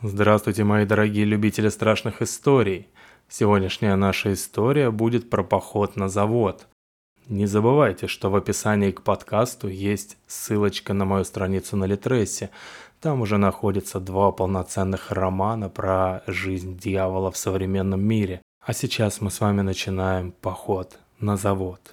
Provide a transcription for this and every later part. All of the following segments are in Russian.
Здравствуйте, мои дорогие любители страшных историй. Сегодняшняя наша история будет про поход на завод. Не забывайте, что в описании к подкасту есть ссылочка на мою страницу на Литресе. Там уже находятся два полноценных романа про жизнь дьявола в современном мире. А сейчас мы с вами начинаем поход на завод.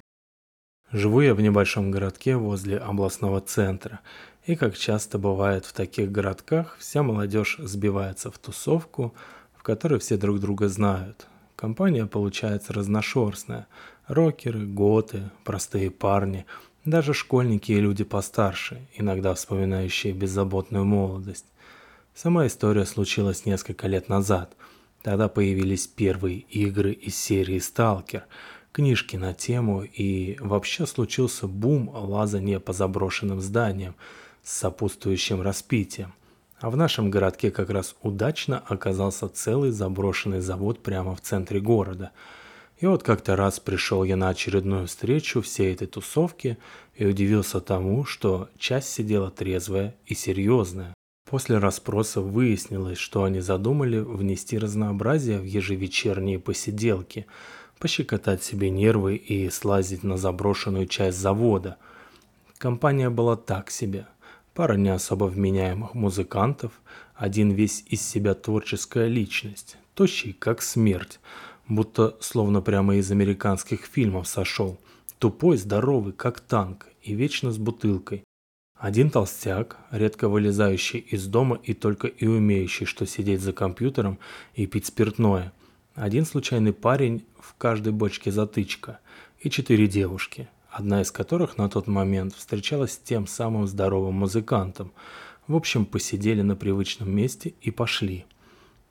Живу я в небольшом городке возле областного центра. И как часто бывает в таких городках, вся молодежь сбивается в тусовку, в которой все друг друга знают. Компания получается разношерстная. Рокеры, готы, простые парни, даже школьники и люди постарше, иногда вспоминающие беззаботную молодость. Сама история случилась несколько лет назад. Тогда появились первые игры из серии «Сталкер», книжки на тему и вообще случился бум лазания по заброшенным зданиям – с сопутствующим распитием. А в нашем городке как раз удачно оказался целый заброшенный завод прямо в центре города. И вот как-то раз пришел я на очередную встречу всей этой тусовки и удивился тому, что часть сидела трезвая и серьезная. После расспроса выяснилось, что они задумали внести разнообразие в ежевечерние посиделки, пощекотать себе нервы и слазить на заброшенную часть завода. Компания была так себе – пара не особо вменяемых музыкантов, один весь из себя творческая личность, тощий как смерть, будто словно прямо из американских фильмов сошел, тупой, здоровый, как танк и вечно с бутылкой. Один толстяк, редко вылезающий из дома и только и умеющий, что сидеть за компьютером и пить спиртное. Один случайный парень в каждой бочке затычка и четыре девушки – одна из которых на тот момент встречалась с тем самым здоровым музыкантом. В общем, посидели на привычном месте и пошли.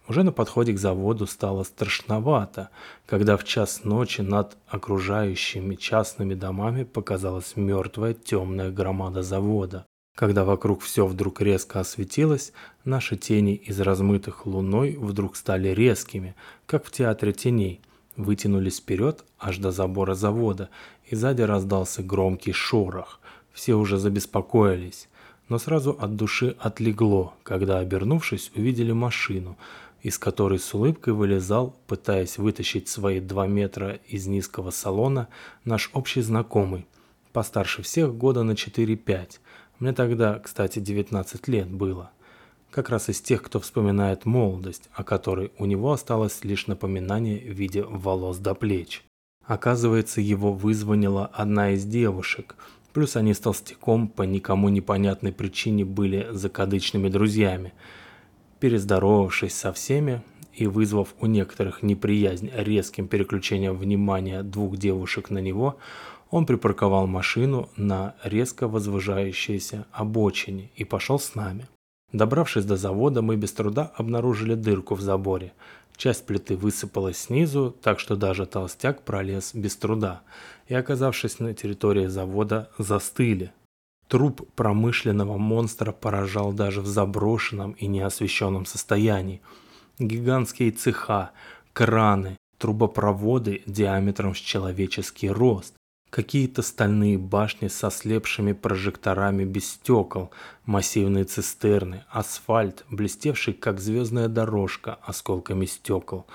Уже на подходе к заводу стало страшновато, когда в час ночи над окружающими частными домами показалась мертвая темная громада завода. Когда вокруг все вдруг резко осветилось, наши тени из размытых луной вдруг стали резкими, как в театре теней – вытянулись вперед аж до забора завода, и сзади раздался громкий шорох. Все уже забеспокоились, но сразу от души отлегло, когда, обернувшись, увидели машину, из которой с улыбкой вылезал, пытаясь вытащить свои два метра из низкого салона, наш общий знакомый, постарше всех года на 4-5. Мне тогда, кстати, 19 лет было как раз из тех, кто вспоминает молодость, о которой у него осталось лишь напоминание в виде волос до плеч. Оказывается, его вызвонила одна из девушек, плюс они с толстяком по никому непонятной причине были закадычными друзьями. Перездоровавшись со всеми и вызвав у некоторых неприязнь резким переключением внимания двух девушек на него, он припарковал машину на резко возвышающейся обочине и пошел с нами. Добравшись до завода, мы без труда обнаружили дырку в заборе. Часть плиты высыпалась снизу, так что даже толстяк пролез без труда. И оказавшись на территории завода, застыли. Труп промышленного монстра поражал даже в заброшенном и неосвещенном состоянии. Гигантские цеха, краны, трубопроводы диаметром с человеческий рост, какие-то стальные башни со слепшими прожекторами без стекол, массивные цистерны, асфальт, блестевший как звездная дорожка осколками стекол.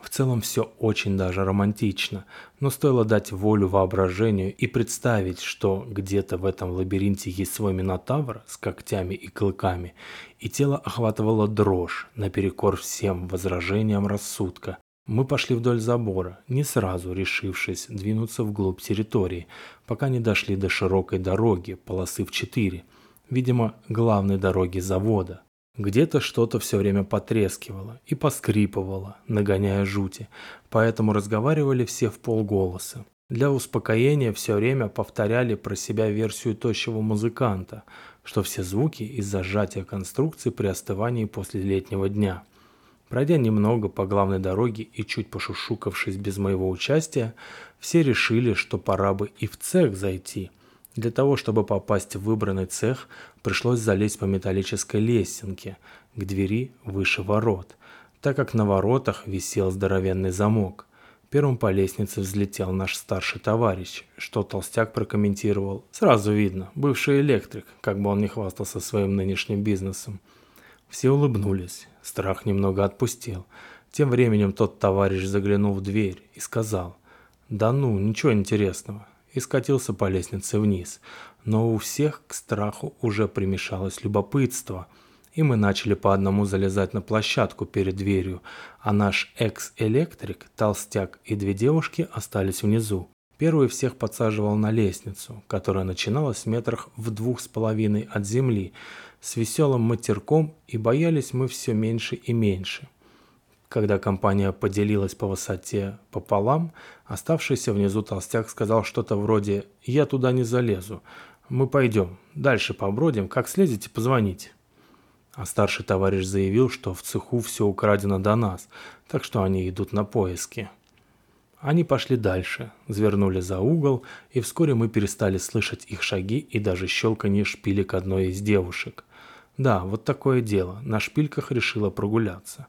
В целом все очень даже романтично, но стоило дать волю воображению и представить, что где-то в этом лабиринте есть свой минотавр с когтями и клыками, и тело охватывало дрожь наперекор всем возражениям рассудка. Мы пошли вдоль забора, не сразу решившись двинуться вглубь территории, пока не дошли до широкой дороги, полосы в четыре, видимо, главной дороги завода. Где-то что-то все время потрескивало и поскрипывало, нагоняя жути, поэтому разговаривали все в полголоса. Для успокоения все время повторяли про себя версию тощего музыканта, что все звуки из-за сжатия конструкции при остывании после летнего дня – Пройдя немного по главной дороге и чуть пошушукавшись без моего участия, все решили, что пора бы и в цех зайти. Для того, чтобы попасть в выбранный цех, пришлось залезть по металлической лесенке к двери выше ворот, так как на воротах висел здоровенный замок. Первым по лестнице взлетел наш старший товарищ, что толстяк прокомментировал. Сразу видно, бывший электрик, как бы он не хвастался своим нынешним бизнесом. Все улыбнулись, Страх немного отпустил. Тем временем тот товарищ заглянул в дверь и сказал, «Да ну, ничего интересного», и скатился по лестнице вниз. Но у всех к страху уже примешалось любопытство, и мы начали по одному залезать на площадку перед дверью, а наш экс-электрик, толстяк и две девушки остались внизу. Первый всех подсаживал на лестницу, которая начиналась в метрах в двух с половиной от земли, с веселым матерком, и боялись мы все меньше и меньше. Когда компания поделилась по высоте пополам, оставшийся внизу толстяк сказал что-то вроде «Я туда не залезу, мы пойдем, дальше побродим, как слезете, позвоните». А старший товарищ заявил, что в цеху все украдено до нас, так что они идут на поиски. Они пошли дальше, завернули за угол, и вскоре мы перестали слышать их шаги и даже щелканье шпилек одной из девушек. Да, вот такое дело, на шпильках решила прогуляться.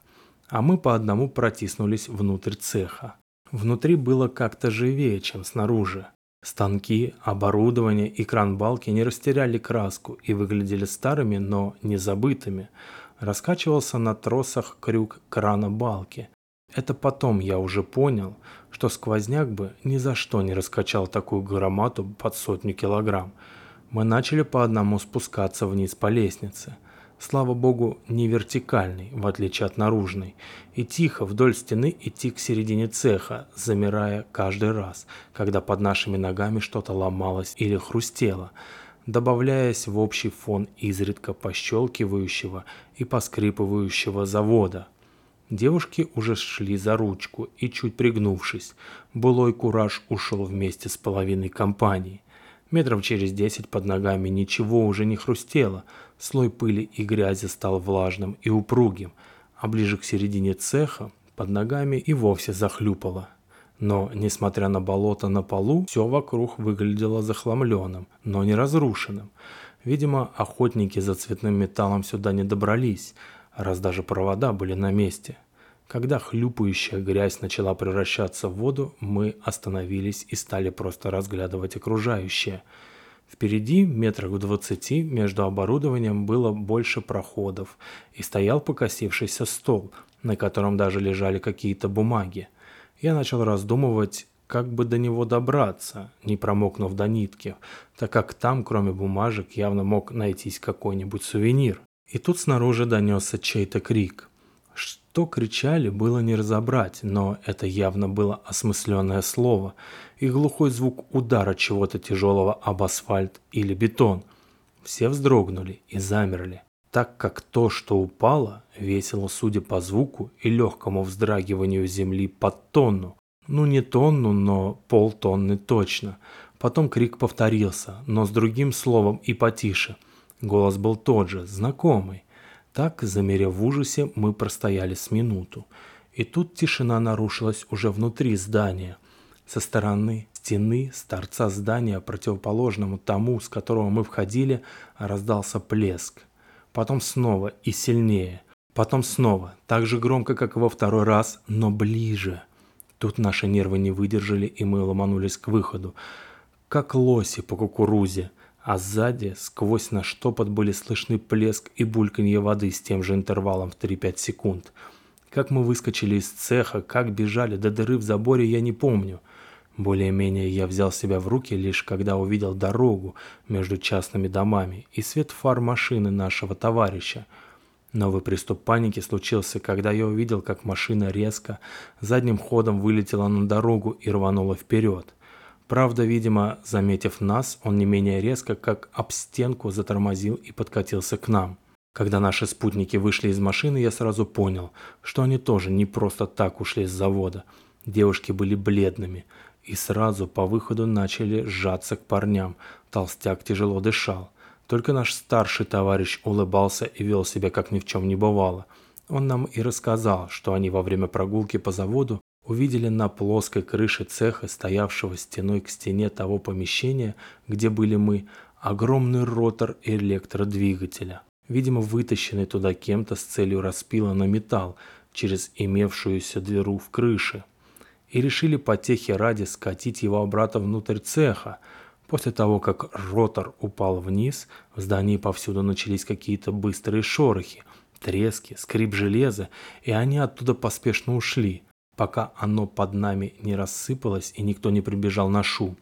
А мы по одному протиснулись внутрь цеха. Внутри было как-то живее, чем снаружи. Станки, оборудование и кран-балки не растеряли краску и выглядели старыми, но не забытыми. Раскачивался на тросах крюк крана-балки, это потом я уже понял, что сквозняк бы ни за что не раскачал такую громаду под сотню килограмм. Мы начали по одному спускаться вниз по лестнице. Слава богу, не вертикальный, в отличие от наружной, и тихо вдоль стены идти к середине цеха, замирая каждый раз, когда под нашими ногами что-то ломалось или хрустело, добавляясь в общий фон изредка пощелкивающего и поскрипывающего завода. Девушки уже шли за ручку и, чуть пригнувшись, былой кураж ушел вместе с половиной компании. Метров через десять под ногами ничего уже не хрустело, слой пыли и грязи стал влажным и упругим, а ближе к середине цеха под ногами и вовсе захлюпало. Но, несмотря на болото на полу, все вокруг выглядело захламленным, но не разрушенным. Видимо, охотники за цветным металлом сюда не добрались – раз даже провода были на месте. Когда хлюпающая грязь начала превращаться в воду, мы остановились и стали просто разглядывать окружающее. Впереди, метрах в двадцати, между оборудованием было больше проходов, и стоял покосившийся стол, на котором даже лежали какие-то бумаги. Я начал раздумывать, как бы до него добраться, не промокнув до нитки, так как там, кроме бумажек, явно мог найтись какой-нибудь сувенир. И тут снаружи донесся чей-то крик. Что кричали, было не разобрать, но это явно было осмысленное слово и глухой звук удара чего-то тяжелого об асфальт или бетон. Все вздрогнули и замерли, так как то, что упало, весило, судя по звуку и легкому вздрагиванию земли под тонну. Ну не тонну, но полтонны точно. Потом крик повторился, но с другим словом и потише – Голос был тот же, знакомый. Так, замерев в ужасе, мы простояли с минуту. И тут тишина нарушилась уже внутри здания. Со стороны стены, с торца здания, противоположному тому, с которого мы входили, раздался плеск. Потом снова и сильнее. Потом снова, так же громко, как во второй раз, но ближе. Тут наши нервы не выдержали, и мы ломанулись к выходу. Как лоси по кукурузе – а сзади сквозь наш топот были слышны плеск и бульканье воды с тем же интервалом в 3-5 секунд. Как мы выскочили из цеха, как бежали до дыры в заборе, я не помню. Более-менее я взял себя в руки лишь когда увидел дорогу между частными домами и свет фар машины нашего товарища. Новый приступ паники случился, когда я увидел, как машина резко задним ходом вылетела на дорогу и рванула вперед. Правда, видимо, заметив нас, он не менее резко, как об стенку, затормозил и подкатился к нам. Когда наши спутники вышли из машины, я сразу понял, что они тоже не просто так ушли с завода. Девушки были бледными и сразу по выходу начали сжаться к парням. Толстяк тяжело дышал. Только наш старший товарищ улыбался и вел себя как ни в чем не бывало. Он нам и рассказал, что они во время прогулки по заводу увидели на плоской крыше цеха, стоявшего стеной к стене того помещения, где были мы, огромный ротор электродвигателя, видимо вытащенный туда кем-то с целью распила на металл через имевшуюся дыру в крыше, и решили потехи ради скатить его обратно внутрь цеха. После того, как ротор упал вниз, в здании повсюду начались какие-то быстрые шорохи, трески, скрип железа, и они оттуда поспешно ушли, пока оно под нами не рассыпалось и никто не прибежал на шум.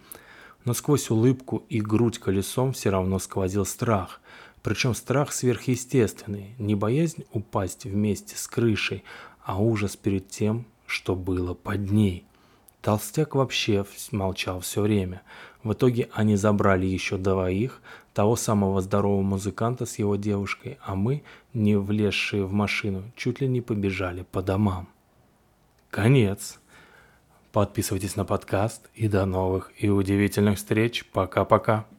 Но сквозь улыбку и грудь колесом все равно сквозил страх. Причем страх сверхъестественный, не боязнь упасть вместе с крышей, а ужас перед тем, что было под ней. Толстяк вообще молчал все время. В итоге они забрали еще двоих, того самого здорового музыканта с его девушкой, а мы, не влезшие в машину, чуть ли не побежали по домам. Конец. Подписывайтесь на подкаст и до новых и удивительных встреч. Пока-пока.